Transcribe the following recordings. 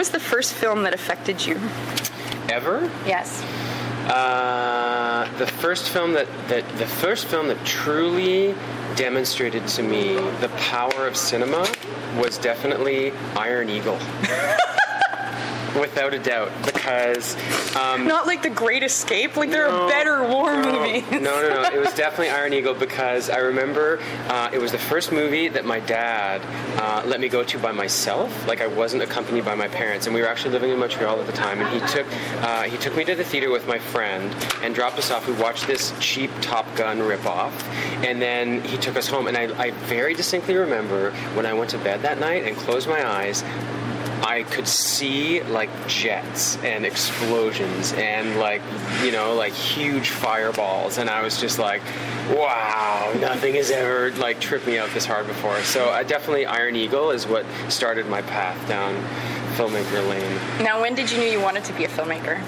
was the first film that affected you? Ever? Yes. Uh, the first film that, that the first film that truly demonstrated to me the power of cinema was definitely Iron Eagle. Without a doubt, because um, Not like The Great Escape. Like there No, are better war no, movies. No, no, no. It was definitely Iron Eagle because I remember uh, it was the first movie that my dad uh, let me go to by myself. Like I wasn't accompanied by my parents, and we were actually living in Montreal at the time. And he took uh, he took me to the theater with my friend and dropped us off. We watched this cheap Top Gun ripoff, and then he took us home. And I, I very distinctly remember when I went to bed that night and closed my eyes. I could see like jets and explosions and like you know like huge fireballs and I was just like wow nothing has ever like tripped me out this hard before so I definitely Iron Eagle is what started my path down filmmaker lane Now, when did you know you wanted to be a filmmaker?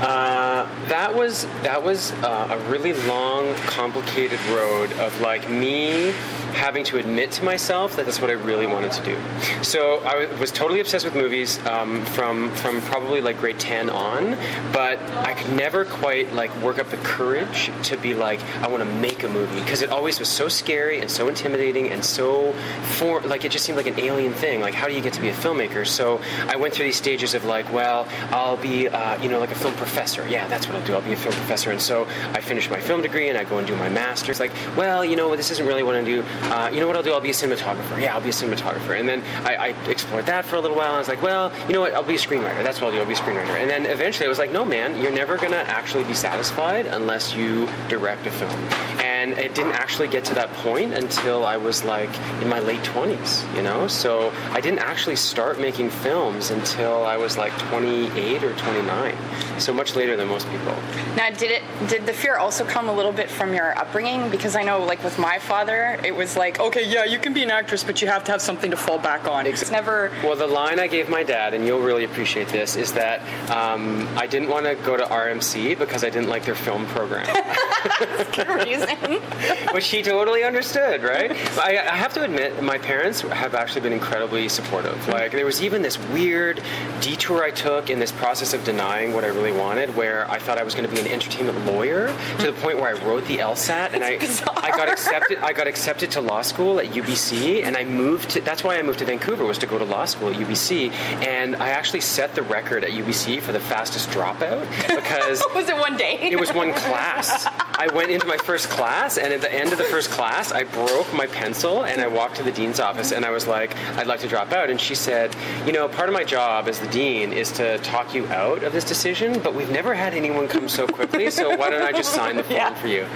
Uh, that was that was uh, a really long, complicated road of like me having to admit to myself that that's what I really wanted to do. So I was totally obsessed with movies um, from from probably like grade ten on, but I could never quite like work up the courage to be like I want to make a movie because it always was so scary and so intimidating and so for like it just seemed like an alien thing. Like how do you get to be a filmmaker? So I went through these stages of like, well, I'll be uh, you know like a film professor. Yeah, that's what I'll do. I'll be a film professor. And so I finish my film degree and I go and do my master's. Like, well, you know, what, this isn't really what I do. Uh, you know what I'll do? I'll be a cinematographer. Yeah, I'll be a cinematographer. And then I, I explored that for a little while. I was like, well, you know what? I'll be a screenwriter. That's what I'll do. I'll be a screenwriter. And then eventually I was like, no, man, you're never gonna actually be satisfied unless you direct a film. And it didn't actually get to that point until I was like in my late 20s, you know? So I didn't actually start making films until I was like 28 or 29. So much later than most people. Now, did it did the fear also come a little bit from your upbringing? Because I know, like with my father, it was like, okay, yeah, you can be an actress, but you have to have something to fall back on. It's never. Well, the line I gave my dad, and you'll really appreciate this, is that um, I didn't want to go to RMC because I didn't like their film program. That's reason. which he totally understood, right? I, I have to admit, my parents have actually been incredibly supportive. Like, there was even this weird detour I took in this process of denying what I really wanted, where I thought I was going to be an entertainment lawyer, to the point where I wrote the LSAT and I, I got accepted. I got accepted to law school at UBC, and I moved. to That's why I moved to Vancouver was to go to law school at UBC, and I actually set the record at UBC for the fastest dropout because was it one day? it was one class. I went into my first class, and at the end of the first class, I broke my pencil and I walked to the dean's office and I was like, I'd like to drop out. And she said, You know, part of my job as the dean is to talk you out of this decision, but we've never had anyone come so quickly, so why don't I just sign the form Yeah. for you?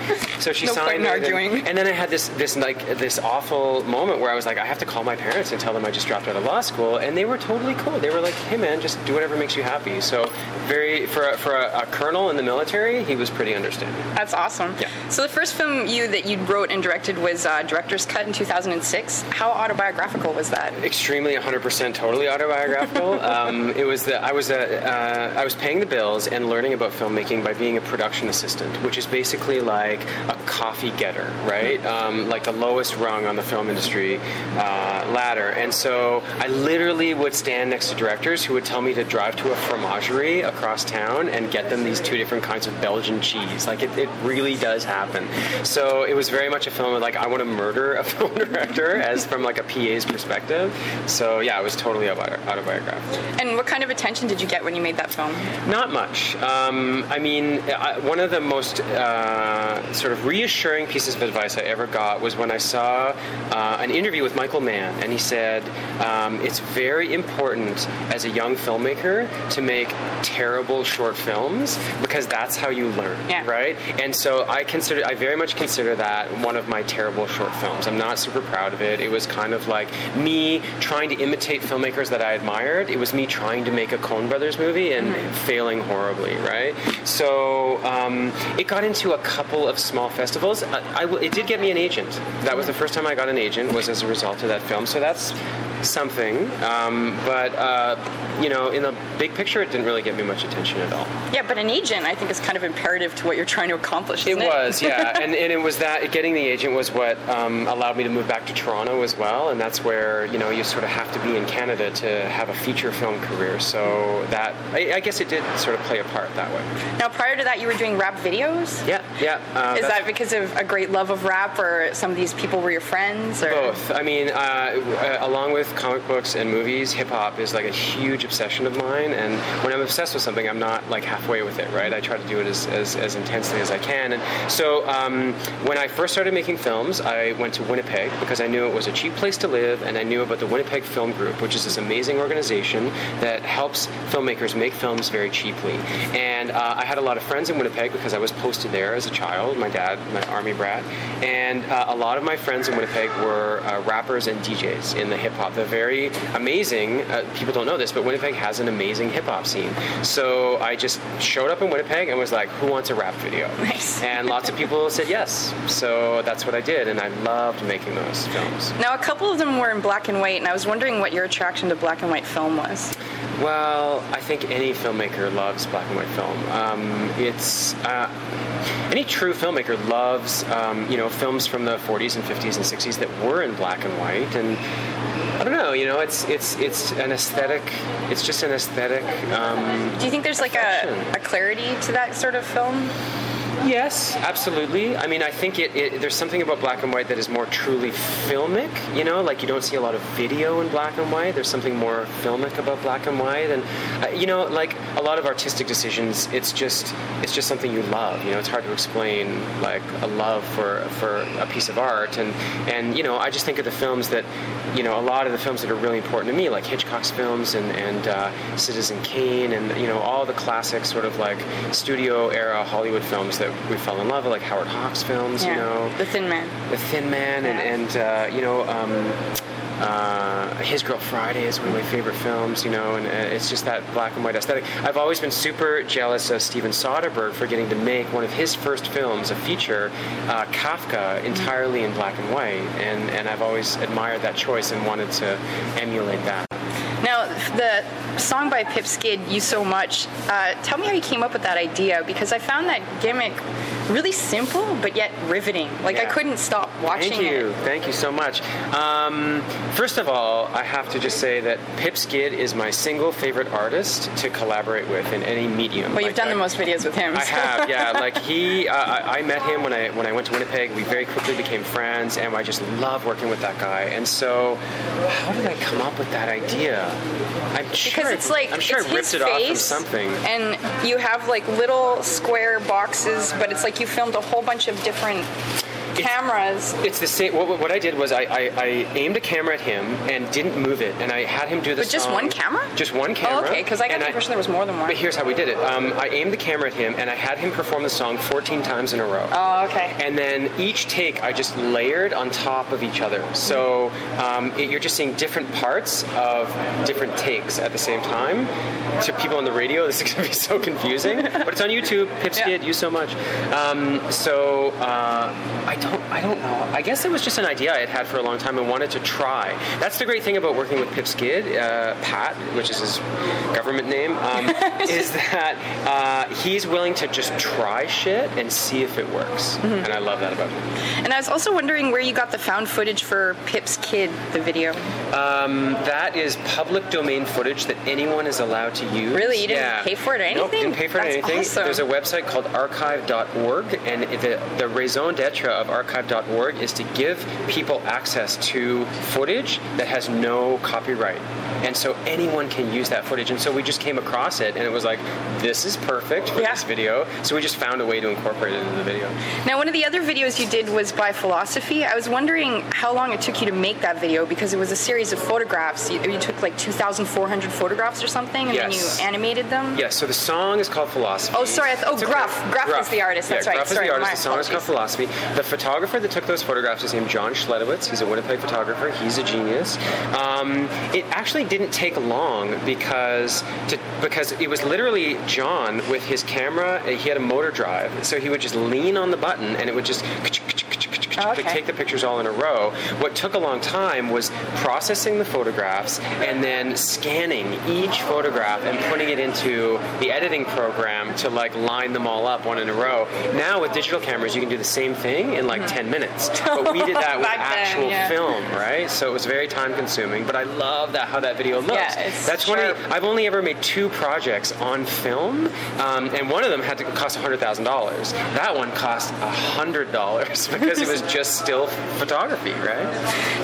So she No point signed it, and- arguing. And then I had this, this like this awful moment where I was like, I have to call my parents and tell them I just dropped out of law school, and they were totally cool. They were like, Hey man, just do whatever makes you happy. So very for a, for a, a colonel in the military, he was pretty understanding. That's awesome. Yeah. So the first film you that you wrote and directed was uh, Director's Cut in 2006. How autobiographical was that? extremely 100% totally autobiographical um, it was that i was a, uh, i was paying the bills and learning about filmmaking by being a production assistant which is basically like a coffee getter right um, like the lowest rung on the film industry uh, ladder and so i literally would stand next to directors who would tell me to drive to a fromagerie across town and get them these two different kinds of belgian cheese like it, it really does happen so it was very much a film of like i want to murder a film director as from like a pa's perspective so yeah it was totally autobi- autobiographical And what kind of attention did you get when you made that film? not much. Um, I mean, I, one of the most uh, sort of reassuring pieces of advice I ever got was when I saw uh, an interview with Michael Mann, and he said um, it's very important as a young filmmaker to make terrible short films because that's how you learn, Yeah. right? And so I consider, I very much consider that one of my terrible short films. I'm not super proud of it. It was kind of like me trying to imitate filmmakers that I admired. It was me trying to make a Coen Brothers movie and failing horribly, right? So um, it got into a couple of small festivals. I, I it did get me an agent. That was the first time I got an agent. Was as a result of that film. So that's something, um, but uh, you know, in the big picture, it didn't really get me much attention at all. Yeah, but an agent, I think, is kind of imperative to what you're trying to accomplish. It Isn't it, was, yeah, and, and it was that getting the agent was what um, allowed me to move back to Toronto as well, and that's where you know you sort of have to be in Canada to have a feature film career. So that I, I guess it did sort of play a part that way. Now, prior to that, you were doing rap videos. Yeah, yeah. Uh, Is that because of a great love of rap, or some of these people were your friends? Or? Both. I mean, uh, uh, along with comic books and movies, hip hop is like a huge obsession of mine. And when I'm obsessed with something, I'm not like halfway with it, right? I try to do it as, as, as intensely as I can. And so um, when I first started making films, I went to Winnipeg because I knew it was a cheap place to live, and I knew about the Winnipeg Film Group, which is this amazing organization that helps filmmakers make films very cheaply. And uh, I had a lot of friends in Winnipeg because I was posted there as a child. My dad, my army brat, and uh, a lot of my friends in Winnipeg were uh, rappers and DJs in the hip hop. The very amazing. Uh, people don't know this, but Winnipeg has an amazing hip hop scene. So I just showed up in Winnipeg and was like, "Who wants a rap video?" Nice. And lots of people said yes. So that's what I did, and I loved making those films. Now, a couple of them were in black and white, and I was wondering what your attraction to black and white film was. Well, I think any filmmaker loves black and white film. Um, it's uh, any true filmmaker loves um, you know films from the 40s and 50s and 60s that were in black and white, and I don't know, you know, it's it's it's an aesthetic. It's just an aesthetic. Um, Do you think there's like a, a clarity to that sort of film? Yes, absolutely. I mean, I think it, it, there's something about black and white that is more truly filmic. You know, like you don't see a lot of video in black and white. There's something more filmic about black and white, and uh, you know, like a lot of artistic decisions, it's just it's just something you love. You know, it's hard to explain like a love for for a piece of art, and and you know, I just think of the films that, you know, a lot of the films that are really important to me, like Hitchcock's films and and uh, Citizen Kane, and you know, all the classic sort of like studio era Hollywood films that we fell in love with, like Howard Hawks films. You know, The Thin Man. the Thin Man, and, and uh, you know, um, uh, His Girl Friday is one of my favorite films. You know, and uh, it's just that black and white aesthetic. I've always been super jealous of Steven Soderbergh for getting to make one of his first films, a feature, uh, Kafka, entirely in black and white, and and I've always admired that choice and wanted to emulate that. Now, the song by Pip Skid, You So Much, uh, tell me how you came up with that idea because I found that gimmick really simple but yet riveting. Like, I couldn't stop watching Thank you. it. Thank you so much. Um, first of all, I have to just say that Pip Skid is my single favorite artist to collaborate with in any medium. Well, you've Like, done I- the most videos with him. I have, yeah. Like he, uh, I, I met him when I when I went to Winnipeg. We very quickly became friends, and I just love working with that guy. And so, how did I come up with that idea? I'm sure because it's I, like I'm sure it's I ripped his it off from face, something. and you have like little square boxes, but it's like you filmed a whole bunch of different cameras. It's the same. What, what I did was I, I, I aimed a camera at him and didn't move it, and I had him do the But just song- one camera? Just one camera. Oh, okay, because I got the impression there was more than one. But here's how we did it. Um, I aimed the camera at him, and I had him perform the song 14 times in a row. Oh, okay. And then each take, I just layered on top of each other. So um, it, you're just seeing different parts of different takes at the same time. To people on the radio, this is going to be so confusing, but it's on YouTube. Pip Skid, Yeah. you so much. Um, so uh, I don't, I don't know. I guess it was just an idea I had had for a long time and wanted to try. That's the great thing about working with Pip Skid, uh, Pat, which is his government name, um, is that uh, he's willing to just try shit and see if it works, and I love that about him. And I was also wondering where you got the found footage for Pip Skid, the video. Um, that is public domain footage that anyone is allowed to use. Really? You didn't Yeah. pay for it or anything? Nope, didn't pay for it or That's anything. awesome. There's a website called archive.org, and the, the raison d'etre of archive.org is to give people access to footage that has no copyright. And so anyone can use that footage. And so we just came across it, and it was like, this is perfect for Yeah. this video. So we just found a way to incorporate it into the video. Now, one of the other videos you did was by philosophy. I was wondering how long it took you to make that video because it was a series of photographs. You, you took like 2,400 photographs or something, and Yes. then you animated them. Yeah, so the song is called Philosophy. Oh, sorry, I th- oh, It's okay. Gruff. Gruff is the artist, that's yeah, right. Gruff Sorry, is the artist. my The song is called. Philosophy. The photographer that took those photographs is named John Schledowitz. He's a Winnipeg photographer. He's a genius. Um, it actually didn't take long because to, because it was literally John with his camera. He had a motor drive, so he would just lean on the button and it would just okay. take the pictures all in a row. What took a long time was processing the photographs and then scanning each photograph and putting it into the editing program to like line them all up one in a row. Now with digital cameras, you can do the same thing in like 10 minutes. But we did that with Back then, actual yeah. film, right? So it was very time consuming. But I love that how that video looks. Yeah, That's one. Of sharp. I've only ever made two projects on film, um, and one of them had to cost hundred thousand dollars. That one cost hundred dollars because it was just still photography, right?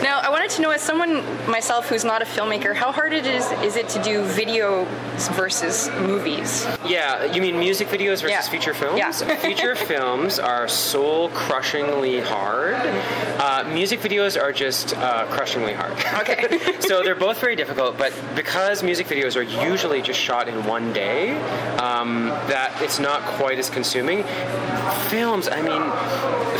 Now, I wanted to know, as someone myself who's not a filmmaker, how hard it is is it to do video versus movies? Yeah, you mean music videos versus Yeah. feature films? Yeah. feature films are soul crushingly hard. Uh, music videos are just uh, crushingly hard. Okay. so they're both very difficult, but because music videos are usually just shot in one day, um, that it's not quite as consuming. Films, I mean,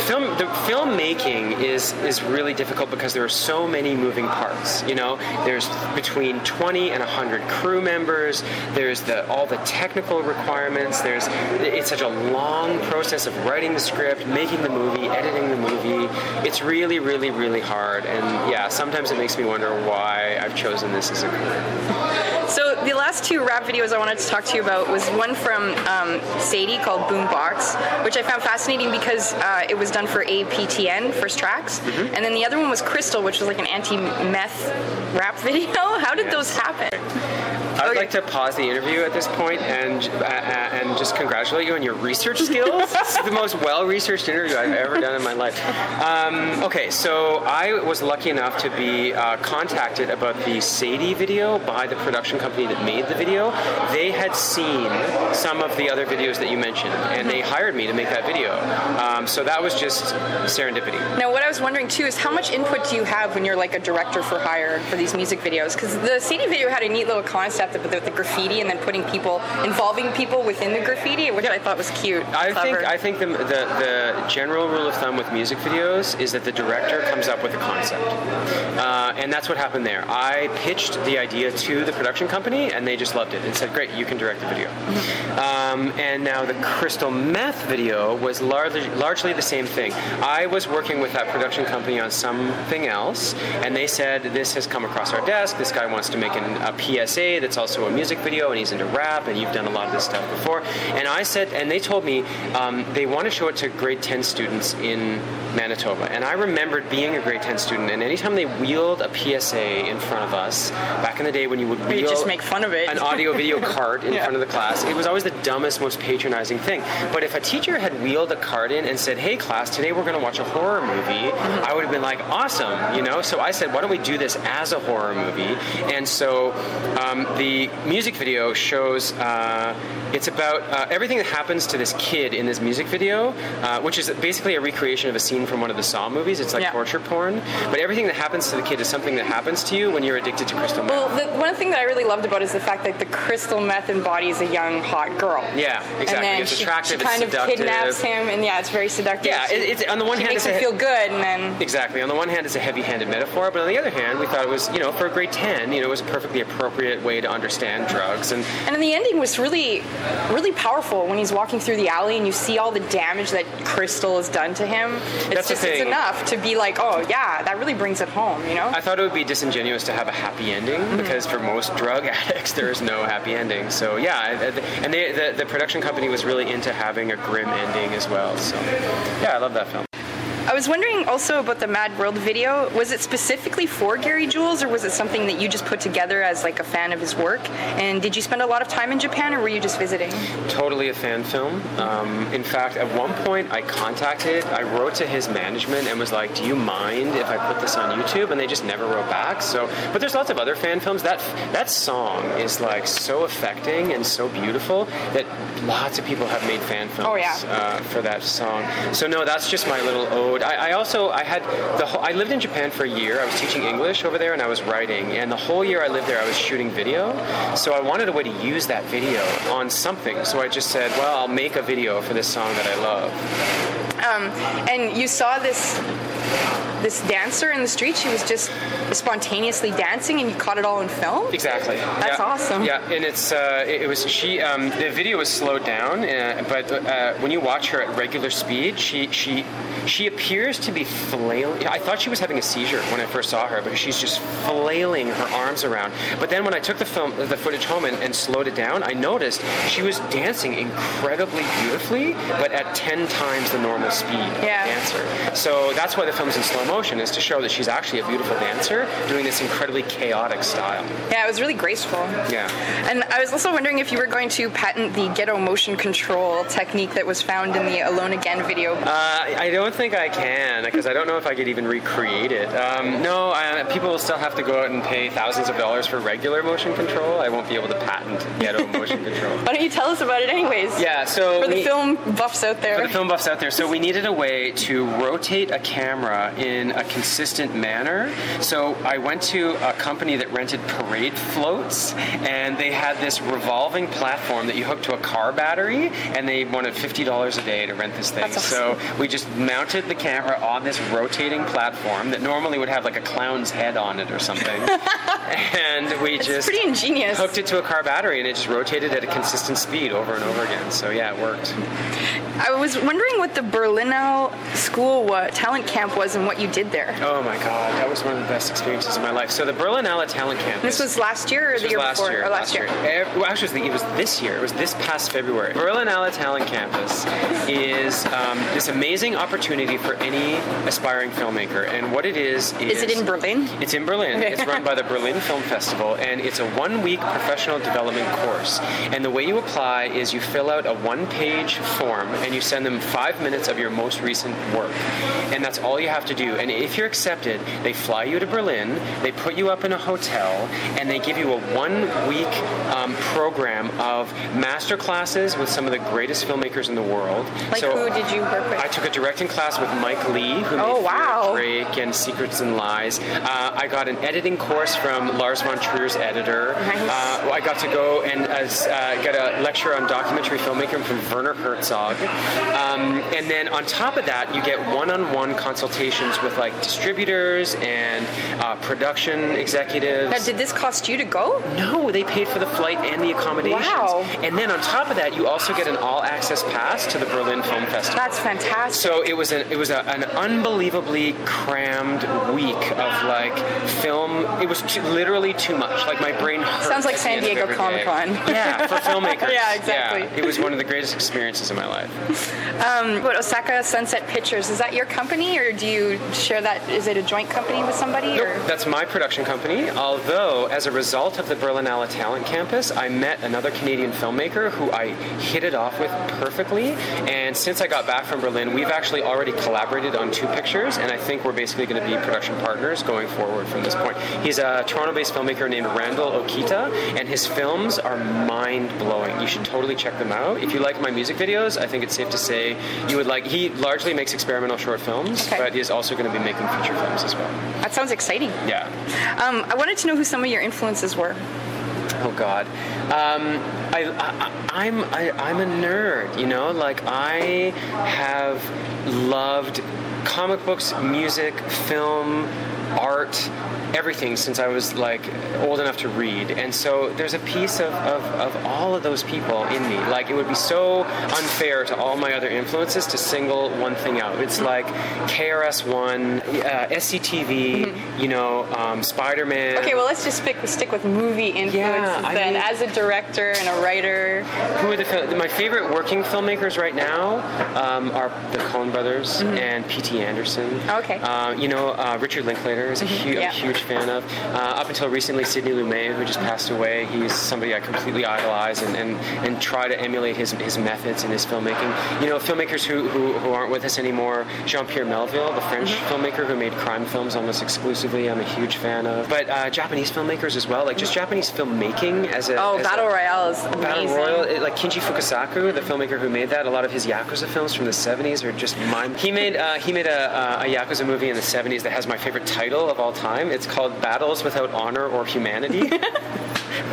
film the filmmaking is is really difficult because there are so many moving parts. You know, there's between 20 and 100 crew members. There's the all the technical requirements. There's it's such a long process of writing the script, making the movie, editing the movie. It's really, really, really hard. And yeah, sometimes it makes me wonder why I've chosen this as a career. So the last two rap videos I wanted to talk to you about was one from um, Sadie called Boombox, which I found fascinating because uh, it was done for APTN, First Tracks, Mm-hmm. and then the other one was Crystal, which was like an anti-meth rap video. How did those happen? I'd like to pause the interview at this point and uh, and just congratulate you on your research skills. this is the most well-researched interview I've ever done in my life. Um, okay, so I was lucky enough to be uh, contacted about the Sadie video by the production company that made the video. They had seen some of the other videos that you mentioned, and they hired me to make that video. Um, so that was just serendipity. Now, what I was wondering too is how much input do you have when you're like a director for hire for these music videos? Because the Sadie video had a neat little concept about the, the graffiti and then putting people, involving people within the graffiti, which I thought was cute. I clever. think I think the, the the general rule of thumb with music videos is that the director comes up with a concept, uh, and that's what happened there. I pitched the idea to the production company, and they just loved it and said, "Great, you can direct the video." Um, and now the Crystal Meth video was largely largely the same thing. I was working with that production company on something else, and they said, "This has come across our desk. This guy wants to make an, a PSA that's also a music video, and he's into rap, and you've done a lot of this stuff before." And I said, and they told me um, they want to show it to grade 10 students in Manitoba. And I remembered being a grade 10 student, and anytime they wheeled a PSA in front of us, back in the day when you would you just make fun of it. an audio video cart in Yeah. front of the class, it was always the dumbest, most patronizing thing. But if a teacher had wheeled a cart in and said, "Hey class, today we're going to watch a horror movie," I would have been like, "Awesome," you know. So I said, "Why don't we do this as a horror movie?" And so um, the music video shows. Uh, it's about uh, everything that happens to this kid in this music video, uh, which is basically a recreation of a scene from one of the Saw movies. It's like Yeah. torture porn, but everything that happens to the kid is something that happens to you when you're addicted to crystal meth. Well, the, one thing that I really loved about it is the fact that the crystal meth embodies a young, hot girl. Yeah, exactly. And then It's she, attractive, she it's kind of kidnaps him, and yeah, it's very seductive. Yeah, She- it, it's on the one hand, makes it's him a, feel good, and then Exactly. On the one hand, it's a heavy-handed metaphor, but on the other hand, we thought it was, you know, for a grade 10, you know, it was a perfectly appropriate way to understand drugs. And And then the ending was really, really powerful when he's walking through the alley and you see all the damage that Crystal has done to him. It's just it's enough to be like, oh yeah, that really brings it home, you know? I thought it would be disingenuous to have a happy ending mm-hmm. because for most drug addicts, there is no happy ending. So yeah, and they, the the production company was really into having a grim ending as well. So yeah, I love that film. I was wondering also about the Mad World video. Was it specifically for Gary Jules, or was it something that you just put together as like a fan of his work? And did you spend a lot of time in Japan, or were you just visiting? Totally a fan film. Um, in fact, at one point, I contacted, I wrote to his management and was like, "Do you mind if I put this on YouTube?" And they just never wrote back. So, but there's lots of other fan films. That that song is like so affecting and so beautiful that lots of people have made fan films Oh, yeah. uh, for that song. So no, that's just my little ode. I, I also I had the whole, I lived in Japan for a year. I was teaching English over there and I was writing. And the whole year I lived there, I was shooting video. So I wanted a way to use that video on something. So I just said, well, I'll make a video for this song that I love. Um, and you saw this this dancer in the street. She was just spontaneously dancing, and you caught it all in film. Exactly. That's yeah. awesome. Yeah, and it's uh, it it was she. Um, the video was slowed down, uh, but uh, when you watch her at regular speed, she she she appears to be flailing. I thought she was having a seizure when I first saw her but she's just flailing her arms around. But then when I took the film, the footage home and, and slowed it down, I noticed she was dancing incredibly beautifully, but at ten times the normal speed of Yeah. dancer. So that's why the film's in slow motion is to show that she's actually a beautiful dancer doing this incredibly chaotic style. Yeah, it was really graceful. Yeah. And I was also wondering if you were going to patent the ghetto motion control technique that was found in the Alone Again video. Uh, I don't think I can because I don't know if I could even recreate it. Um, no, I, people will still have to go out and pay thousands of dollars for regular motion control. I won't be able to patent ghetto motion control. Why don't you tell us about it anyways? Yeah, so For the we- film buffs out there. for the film buffs out there, so we needed a way to rotate a camera in a consistent manner. So I went to a company that rented parade floats, and they had this revolving platform that you hook to a car battery, and they wanted fifty dollars a day to rent this thing. Awesome. So we just mounted the camera on this rotating platform that normally would have like a clown's head on it or something, and we it's just pretty ingenious. hooked it to a car battery, and it just rotated at a consistent speed over and over again. So yeah, it worked. I was wondering what the Berlinale School wa- talent camp was and what you did there. Oh my god, that was one of the best experiences of my life. So the Berlinale Talent Campus. This was last year or the year last before? year. or last, year. Eh, well, actually, it was this year. It was this past February. Berlinale Talent Campus is um, this amazing opportunity for any aspiring filmmaker, and what it is is Is it in Berlin? It's in Berlin. It's run by the Berlin Film Festival, and it's a one-week professional development course. And the way you apply is you fill out a one-page form, and you send them five minutes of your most recent work, and that's all you have to do. And if you're accepted, they fly you to Berlin, they put you up in a hotel, and they give you a one-week um, program of master classes with some of the greatest filmmakers in the world. Like So who did you work with? I took a directing class with Mike Leigh, who Oh, made wow. Drake and Secrets and Lies. Uh, I got an editing course from Lars von Trier's editor. Nice. Uh, I got to go and uh, get a lecture on documentary filmmaking from Werner Herzog. Um, and then on top of that, you get one-on-one consultations with like distributors and uh, production executives. Now, did this cost you to go? No, they paid for the flight and the accommodations. Wow. And then on top of that, you also get an all-access pass to the Berlin Film Festival. That's fantastic. So it was an it was a, an unbelievably crammed week of like film. It was too, literally too much. Like my brain hurt. Sounds like San Diego every day. Comic-Con. Yeah, for filmmakers. Yeah, exactly. Yeah, it was one of the greatest experiences of my life. What Osaka Sunset Pictures is that your company, or do you share that? Is it a joint company with somebody? Or That's my production company. Although, as a result of the Berlinale Talent Campus, I met another Canadian filmmaker who I hit it off with perfectly. And since I got back from Berlin, we've actually already collaborated on two pictures, and I think we're basically going to be production partners going forward from this point. He's a Toronto-based filmmaker named Randall Okita, and his films are mind-blowing. You should totally check them out. If you like my music videos, I think it's safe to say you would like. He largely makes experimental short films, Okay. but he is also going to be making feature films as well. that sounds exciting. Yeah. Um, I wanted to know who some of your influences were. Oh God, um, I, I, I'm I, I'm a nerd. You know, like I have loved comic books, music, film, art, everything since I was like old enough to read. And so there's a piece of, of, of all of those people in me. Like it would be so unfair to all my other influences to single one thing out. It's like KRS-One, uh, SCTV, you know, um, Spider-Man. Okay, well, let's just stick, stick with movie influences Yeah, I then. mean- As a director and a writer, Who are the my favorite working filmmakers right now um, are the Coen Brothers and P.T. Anderson. Okay. Uh, you know, uh, Richard Linklater is a, hu- Yeah. a huge fan of. Uh, up until recently, Sidney Lumet, who just passed away. He's somebody I completely idolize and, and, and try to emulate his, his methods in his filmmaking. You know, filmmakers who, who, who aren't with us anymore. Jean-Pierre Melville, the French filmmaker who made crime films almost exclusively. I'm a huge fan of. But uh, Japanese filmmakers as well, like just Japanese filmmaking as a oh, as Battle a, Royale is amazing. Battle Royale, it- like Kinji Fukasaku, the filmmaker who made that, a lot of his Yakuza films from the 70s are just mind. He made uh, he made a, uh, a Yakuza movie in the 70s that has my favorite title of all time. It's called Battles Without Honor or Humanity.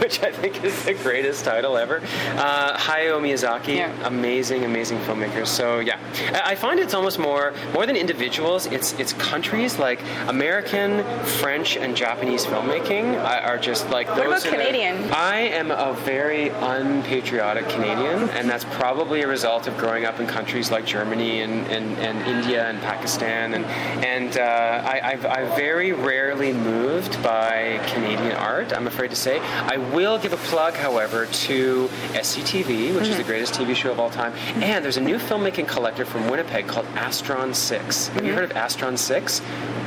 which I think is the greatest title ever. Uh, Hayao Miyazaki, Yeah. amazing, amazing filmmaker. So yeah, I I find it's almost more more than individuals. It's it's countries like American, French, and Japanese filmmaking are are just like What those. about are the- Canadian? I am a very unpatriotic Canadian, and that's probably a result of growing up in countries like Germany and, and, and India and Pakistan. And, and uh, I, I've, I've very rarely moved by Canadian art, I'm afraid to say. I will give a plug, however, to SCTV, which is the mm-hmm. greatest TV show of all time. And there's a new filmmaking collective from Winnipeg called Astron 6. Have you mm-hmm. heard of Astron 6?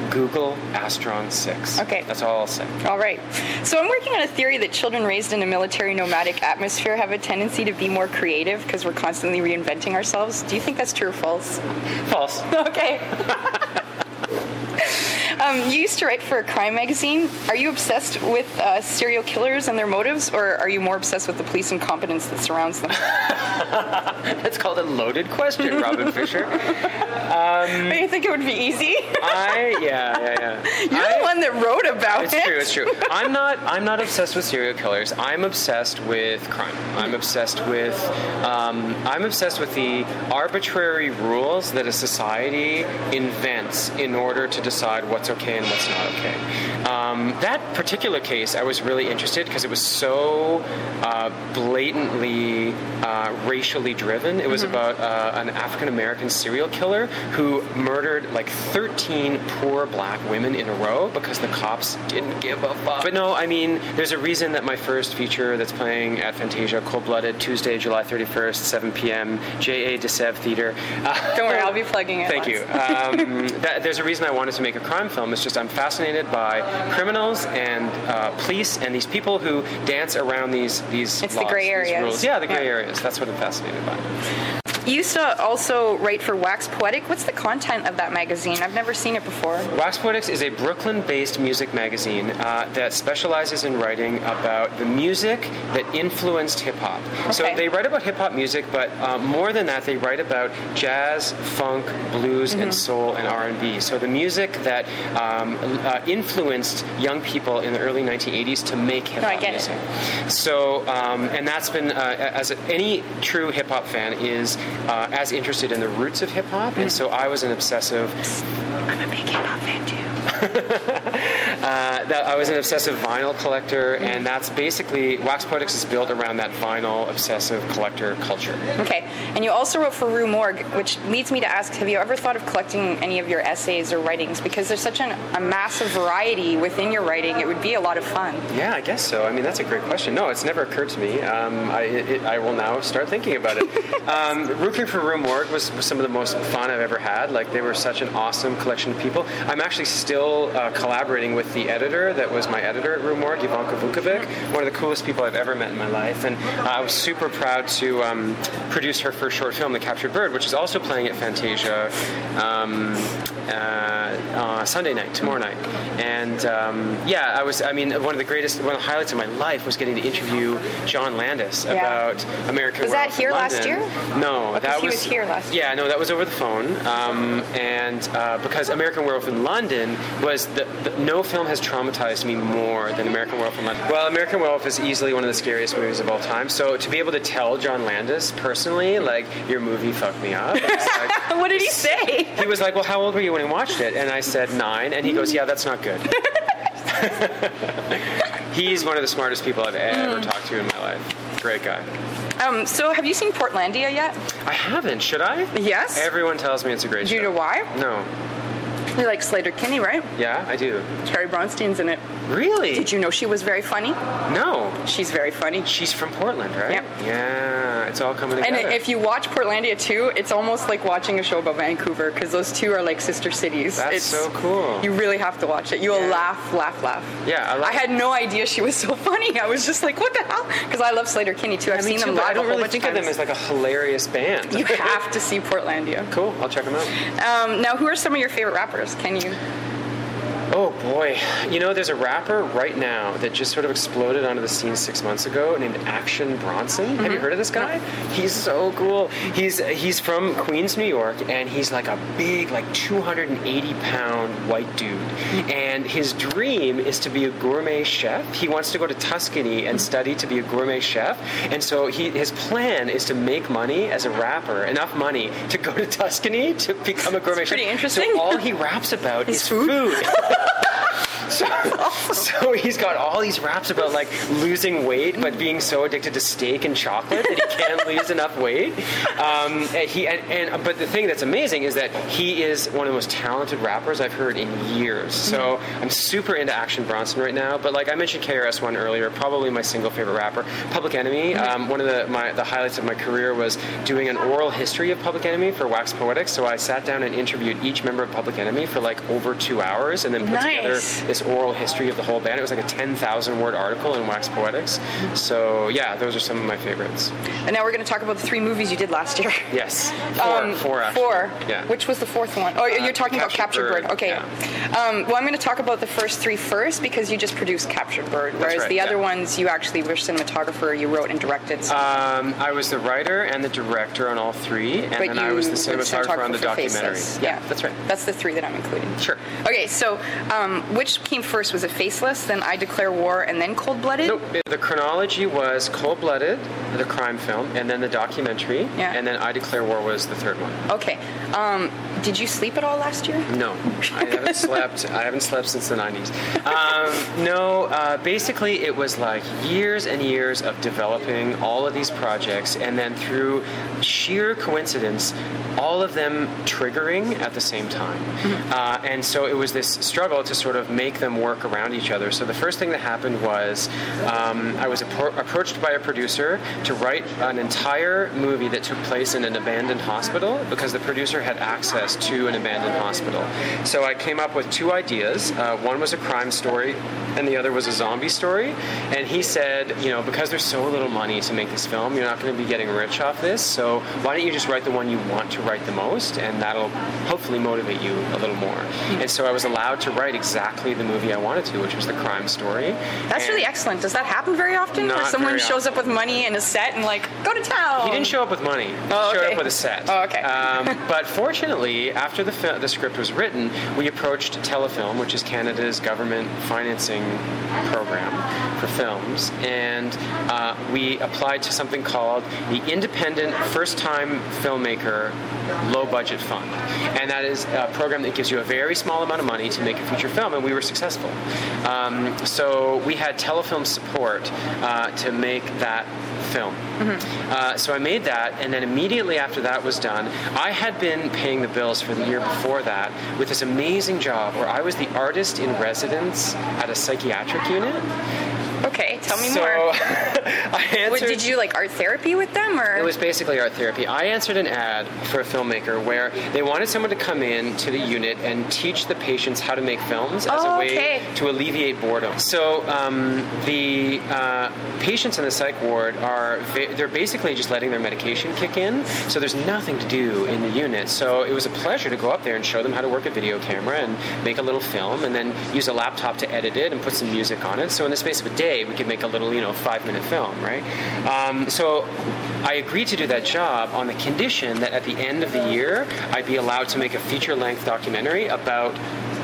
Google Astron 6. Okay. That's all I'll say. All right. So I'm working on a theory that children raised in a military nomadic atmosphere have a tendency to be more creative because we're constantly reinventing ourselves. Do you think that's true or false? False. Okay. um, you used to write for a crime magazine. Are you obsessed with uh, serial killers and their motives, or are you more obsessed with the police incompetence that surrounds them? That's called a loaded question, Robin Fisher. I think it would be easy. I yeah yeah yeah. You're I- the one that wrote about It's it. true. It's true. I'm not. I'm not obsessed with serial killers. I'm obsessed with crime. I'm obsessed with. Um, I'm obsessed with the arbitrary rules that a society invents in order to decide what's okay and what's not okay. Um, that particular case, I was really interested because it was so uh, blatantly uh, racially driven. It was about uh, an African American serial killer who murdered like 13 poor black women in a row because the cops didn't give a fuck. But no, I mean, there's a reason that my first feature that's playing at Fantasia, Cold Blooded, Tuesday, July 31st, 7 p.m., J.A. De Sève Theater. Uh, Don't worry, I'll be plugging it. Thank once. you. Um, that, there's a reason I wanted to make a crime film. It's just I'm fascinated by criminals and uh, police and these people who dance around these these. It's the gray areas. rules. Yeah, the gray Yeah. areas. That's what I'm fascinated by. You used to also write for Wax Poetic. What's the content of that magazine? I've never seen it before. Wax Poetics is a Brooklyn-based music magazine uh, that specializes in writing about the music that influenced hip hop. Okay. So they write about hip hop music, but uh, more than that, they write about jazz, funk, blues, Mm-hmm. and soul and R&B. So the music that um, uh, influenced young people in the early 1980s to make hip No, hop I get it. So, um, and that's been, uh, as a, any true hip hop fan is uh, as interested in the roots of hip hop, and so I was an obsessive I'm a big hip hop fan too. Uh, that I was an obsessive vinyl collector, and that's basically Wax Poetics is built around that vinyl obsessive collector culture. Okay, and you also wrote for Rue Morgue, which leads me to ask: Have you ever thought of collecting any of your essays or writings? Because there's such an, a massive variety within your writing, it would be a lot of fun. Yeah, I guess so. I mean, that's a great question. No, it's never occurred to me. Um, I, it, I will now start thinking about it. um, Rooting for Rue Morgue was, was some of the most fun I've ever had. Like, they were such an awesome collection of people. I'm actually still uh, collaborating with the editor that was my editor at Morgue, Jovanka Vuckovic, one of the coolest people I've ever met in my life. And I was super proud to um, produce her first short film, The Captured Bird, which is also playing at Fantasia um, uh, uh, Sunday night, tomorrow night. And um, yeah, I was, I mean, one of the greatest, one of the highlights of my life was getting to interview John Landis Yeah. about American Was that here last year? No, because that he was, was here last year. Yeah, no, that was over the phone. Um, and uh, because American Werewolf in London was the, the, no film has traumatized me more than American Werewolf in London. Well, American Werewolf is easily one of the scariest movies of all time. So to be able to tell John Landis personally, like your movie fucked me up. Like, What did he say? he was like, "Well, how old were you when you watched it?" And I said nine, and he goes, "Yeah, that's not good." He's one of the smartest people I've ever talked to in my life. Great guy. Um, so, have you seen Portlandia yet? I haven't. Should I? Yes. Everyone tells me it's a great show. Do you know why? No. You like Sleater-Kinney, right? Yeah, I do. Carrie Brownstein's in it. Really? Did you know she was very funny? No. She's very funny. She's from Portland, right? Yep. Yeah, it's all coming together. And if you watch Portlandia too, it's almost like watching a show about Vancouver because those two are like sister cities. That's it's, so cool. You really have to watch it. You will Yeah. laugh, laugh, laugh. Yeah, I I had no idea she was so funny. I was just like, what the hell? Because I love Sleater-Kinney too. I've mean, seen too, them live I don't really think of of them as like a hilarious band. You have to see Portlandia. cool. I'll check them out. Um, now, who are some of your favorite rappers? Can you? Oh boy, you know, there's a rapper right now that just sort of exploded onto the scene six months ago named Action Bronson. Mm-hmm. Have you heard of this guy? He's so cool. He's he's from Queens, New York, and he's like a big, like 280 pound white dude. And his dream is to be a gourmet chef. He wants to go to Tuscany and study to be a gourmet chef. And so he his plan is to make money as a rapper, enough money to go to Tuscany to become a gourmet chef. That's pretty interesting. So all he raps about Is is food? food. So, so he's got all these raps about like losing weight, but being so addicted to steak and chocolate that he can't lose enough weight. Um, and he and, and but the thing that's amazing is that he is one of the most talented rappers I've heard in years. So I'm super into Action Bronson right now. But like I mentioned KRS One earlier, probably my single favorite rapper, Public Enemy. Um, one of the my the highlights of my career was doing an oral history of Public Enemy for Wax Poetics. So I sat down and interviewed each member of Public Enemy for like over two hours, and then put together Nice. Oral history of the whole band. It was like a 10,000 word article in Wax Poetics. So yeah, those are some of my favorites. And now we're going to talk about the three movies you did last year. Yes, four, Um, four actually. Four. Yeah. Which was the fourth one? Oh, you're talking about Captured Bird. Bird, Okay. yeah. Um, well, I'm going to talk about the first three first because you just produced Captured Bird, whereas right, the other ones you actually were cinematographer, you wrote and directed. So Um, I was the writer and the director on all three, and but then I was the were cinematographer on the documentary. Faceless. Yeah, that's right. That's the three that I'm including. Sure. Okay, so um, which came first? Was it Faceless, then I Declare War, and then Cold Blooded? Nope. The chronology was Cold Blooded, the crime film, and then the documentary, Yeah. and then I Declare War was the third one. Okay. Um, did you sleep at all last year? No, I haven't slept. I haven't slept since the '90s. Um, no, uh, basically it was like years and years of developing all of these projects, and then through sheer coincidence, all of them triggering at the same time. Uh, and so it was this struggle to sort of make them work around each other. So the first thing that happened was um, I was appro- approached by a producer to write an entire movie that took place in an abandoned hospital because the producer had access to an abandoned hospital. So I came up with two ideas. Uh, one was a crime story, and the other was a zombie story. And he said, you know, because there's so little money to make this film, you're not going to be getting rich off this. So why don't you just write the one you want to write the most, and that'll hopefully motivate you a little more. And so I was allowed to write exactly the movie I wanted to, which was the crime story. That's And- really excellent. Does that happen very often? Where someone shows up with money and a set and like, go to town. He didn't show up with money. He Oh, showed okay. up with a set. Oh, okay. Um, but fortunately, after the, fi- the script was written, we approached Telefilm, which is Canada's government financing program for films, and uh, we applied to something called the Independent First Time Filmmaker Low Budget Fund. And that is a program that gives you a very small amount of money to make a feature film, and we were successful. Um, so we had Telefilm support uh, to make that film. Uh, so I made that, and then immediately after that was done, I had been paying the bills for the year before that with this amazing job where I was the artist in residence at a psychiatric unit. Okay, tell me so more. I answered. did you like art therapy with them or? It was basically art therapy. I answered an ad for a filmmaker where they wanted someone to come in to the unit and teach the patients how to make films as Oh, a way okay. to alleviate boredom. So um, the uh, patients in the psych ward are va- they're basically just letting their medication kick in. So there's nothing to do in the unit. So it was a pleasure to go up there and show them how to work a video camera and make a little film, and then use a laptop to edit it and put some music on it. So in the space of a day, we could make a little you know five minute film, right? Um, so I agreed to do that job on the condition that at the end of the year, I'd be allowed to make a feature length documentary about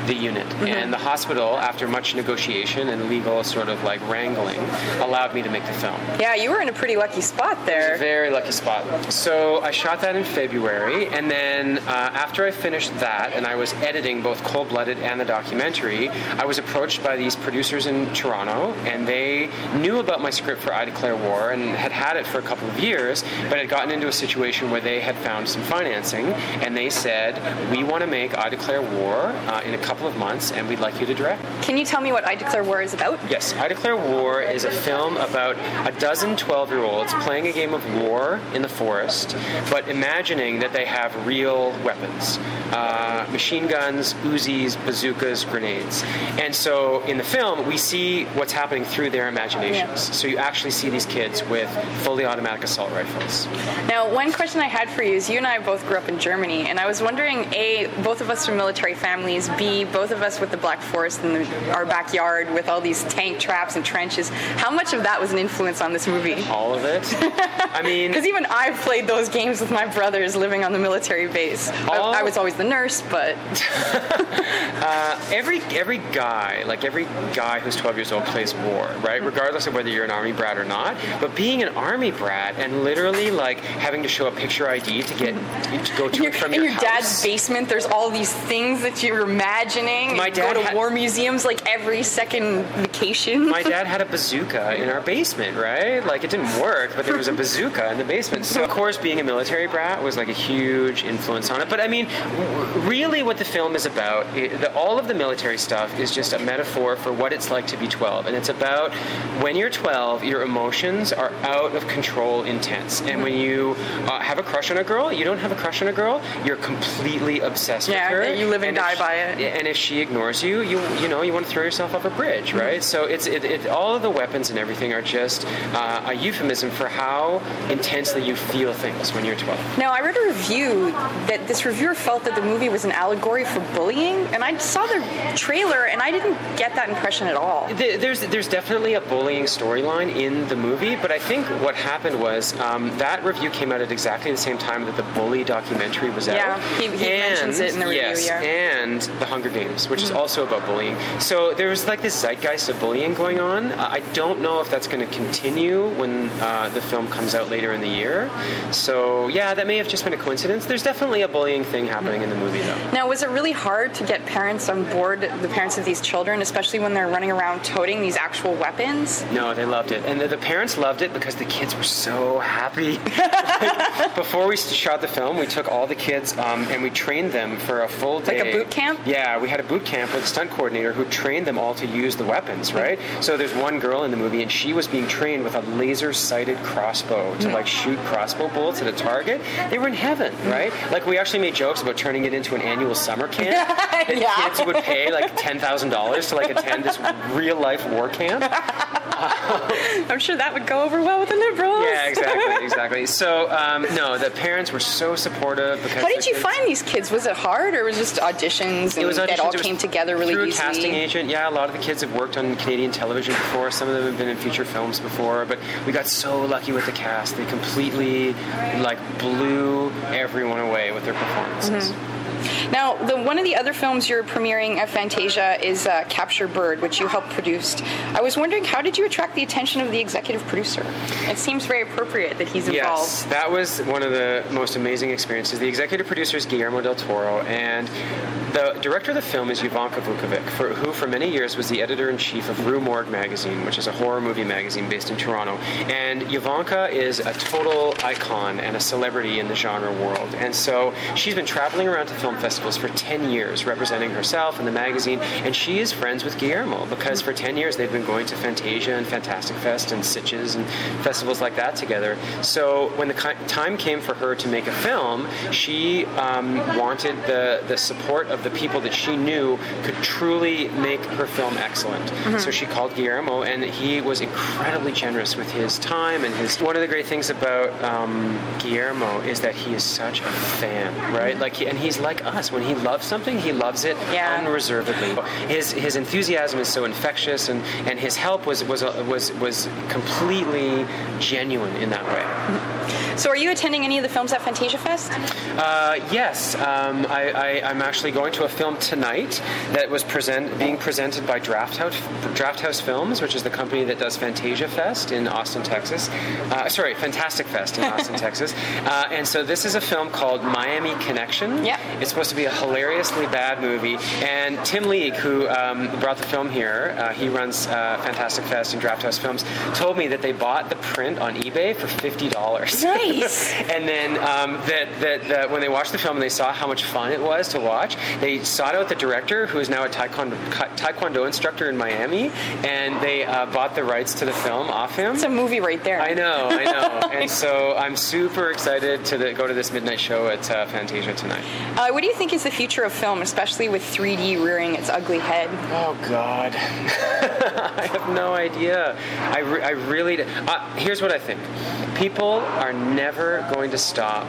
the unit. And the hospital, after much negotiation and legal sort of like wrangling, allowed me to make the film. yeah, you were in a pretty lucky spot there. Very lucky spot. So I shot that in February, and then uh, after I finished that, and I was editing both Cold Blooded and the documentary, I was approached by these producers in Toronto, and they knew about my script for I Declare War and had had it for a couple of years, but had gotten into a situation where they had found some financing, and they said, "We want to make I Declare War uh, in a couple of months, and we'd like you to direct." Can you tell me what I Declare War is about? Yes, I Declare War is a film about a dozen 12 year olds playing a game of war in the forest, but imagining that they have real weapons uh, machine guns, Uzis, bazookas, grenades. And so in the film, we see what's happening through their imaginations. Yeah. So you actually see these kids with fully automatic assault rifles. Now, one question I had for you is you and I both grew up in Germany, and I was wondering, A, both of us from military families, B, both of us with the Black Forest in the, our backyard with all these tank traps and trenches. How much of that was an influence on this movie? All of it. I mean, Because even I've played those games with my brothers living on the military base. I, All- I was always the nurse, but uh, every every guy, like every guy who's 12 years old, plays war, right? Mm-hmm. Regardless of whether you're an army brat or not. But being an army brat and literally like having to show a picture ID to get to go to your, from in your, your dad's basement, there's all these things that you're imagining. My dad go to had- war museums like every second vacation. My dad had a bazooka in our basement, right? Like it didn't work, but there was a bazooka in the basement. So of course, being a military brat was like a huge influence on it. But I mean, really, what the film is about, i the, all of the military stuff is just a metaphor for what it's like to be 12, and it's about when you're 12, your emotions are out of control, intense, and when you uh, have a crush on a girl, you don't have a crush on a girl, you're completely obsessed Yeah, with her. Yeah, you live and if die by it. and if she ignores you, you you know you want to throw yourself off a bridge, Mm-hmm. right? So it's it, it, all of the weapons and everything are just uh, a euphemism for how intensely you feel things when you're 12. Now, I read a review that this reviewer felt that the movie was an allegory for bullying, and I saw the trailer and I didn't get that impression at all. Th- There's there's definitely a bullying storyline in the movie, but I think what happened was um, that review came out at exactly the same time that the Bully documentary was out. Yeah, he- he mentions it in the review, yes, yeah. and the Hunger Games, which is also about bullying. So there was like this zeitgeist of bullying going on. Uh, I don't know if that's going to continue when uh, the film comes out later in the year. So yeah, that may have just been a coincidence. There's definitely a bullying thing happening in the movie though. Now, was it really hard to get parents on board, the parents of these children, especially when they're running around toting these actual weapons? No, they loved it, and the, the parents loved it because the kids were so happy. Like, before we shot the film, we took all the kids um, and we trained them for a full day. Like a boot camp? Yeah, we had a boot camp with a stunt coordinator who trained them all to use the weapons. Right. So there's one girl in the movie, and she was being trained with a laser-sighted crossbow to like shoot crossbow bolts at a target. They were in heaven, right? Like we actually made jokes about turning it into an annual summer camp. and Yeah. Kids would pay like ten thousand dollars to like attend this real-life war camp. I'm sure that would go over well with the liberals. Yeah, exactly, exactly. So, um, no, the parents were so supportive because. How did you kids- find these kids? Was it hard, or was it just auditions and It was it all. It was came together really through easily? a casting agent. Yeah, a lot of the kids have worked on Canadian television before. Some of them have been in feature films before. But we got so lucky with the cast; they completely like blew everyone away with their performances. Mm-hmm. Now, the, one of the other films you're premiering at Fantasia is uh, Captured Bird, which you helped produce. I was wondering, how did you attract the attention of the executive producer? It seems very appropriate that he's involved. Yes, that was one of the most amazing experiences. The executive producer is Guillermo del Toro, and the director of the film is Jovanka Vuckovic, for, who for many years was the editor-in-chief of Rue Morgue magazine, which is a horror movie magazine based in Toronto. And Jovanka is a total icon and a celebrity in the genre world. And so she's been traveling around to film festivals for 10 years, representing herself and the magazine, and she is friends with Guillermo because for 10 years they've been going to Fantasia and Fantastic Fest and Sitges and festivals like that together. So when the time came for her to make a film, she um, wanted the, the support of the people that she knew could truly make her film excellent. Mm-hmm. So she called Guillermo, and he was incredibly generous with his time and his. One of the great things about um, Guillermo is that he is such a fan, right? Like, he, and he's like us. When he loves something, he loves it Yeah. unreservedly. His his enthusiasm is so infectious, and, and his help was was uh, was was completely genuine in that way. Mm-hmm. So, are you attending any of the films at Fantasia Fest? Uh, yes, um, I, I, I'm actually going to a film tonight that was present being presented by Drafthouse, Draft House Films, which is the company that does Fantasia Fest in Austin, Texas. Uh, sorry, Fantastic Fest in Austin, Texas. Uh, and so this is a film called Miami Connection. Yep. It's supposed to be a hilariously bad movie. And Tim League, who um, brought the film here, uh, he runs uh, Fantastic Fest and Drafthouse Films, told me that they bought the print on eBay for fifty dollars. Nice. and then um, that, that, that when they watched the film and they saw how much fun it was to watch, they sought out the director, who is now a taekwondo, taekwondo instructor in Miami, and they uh, bought the rights to the film off him. It's a movie right there. I know, I know. and so I'm super excited to the, go to this midnight show at uh, Fantasia tonight. Uh, what do you think is the future of film, especially with 3D rearing its ugly head? Oh God, I have no idea. I, re- I really. d- Uh, here's what I think: people are never going to stop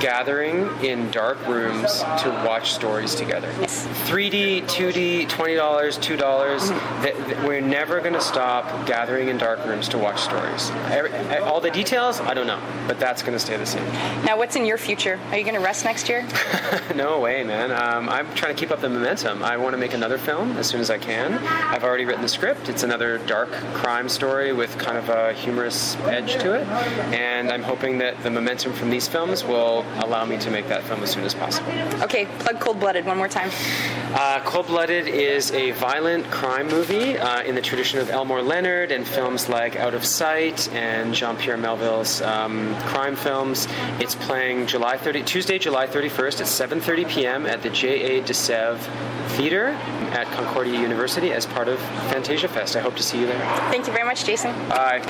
gathering in dark rooms to watch stories together. Yes. 3D, 2D, $20, $2. dollars that we're never going to stop gathering in dark rooms to watch stories. Every, all the details, I don't know, but that's going to stay the same. Now, what's in your future? Are you going to rest next year? no way, man. Um, I'm trying to keep up the momentum. I want to make another film as soon as I can. I've already written the script. It's another dark crime story with kind of a humorous edge to it, and I'm hoping that the momentum from these films will allow me to make that film as soon as possible. Okay, plug Cold Blooded one more time. Uh, Cold Blooded is a violent crime movie uh, in the tradition of Elmore Leonard and films like Out of Sight and Jean Pierre Melville's um, crime films. It's playing July 30, Tuesday, July 31st at 7:30 p.m. at the J.A. de Sève Theater at Concordia University as part of Fantasia Fest. I hope to see you there. Thank you very much, Jason. Bye.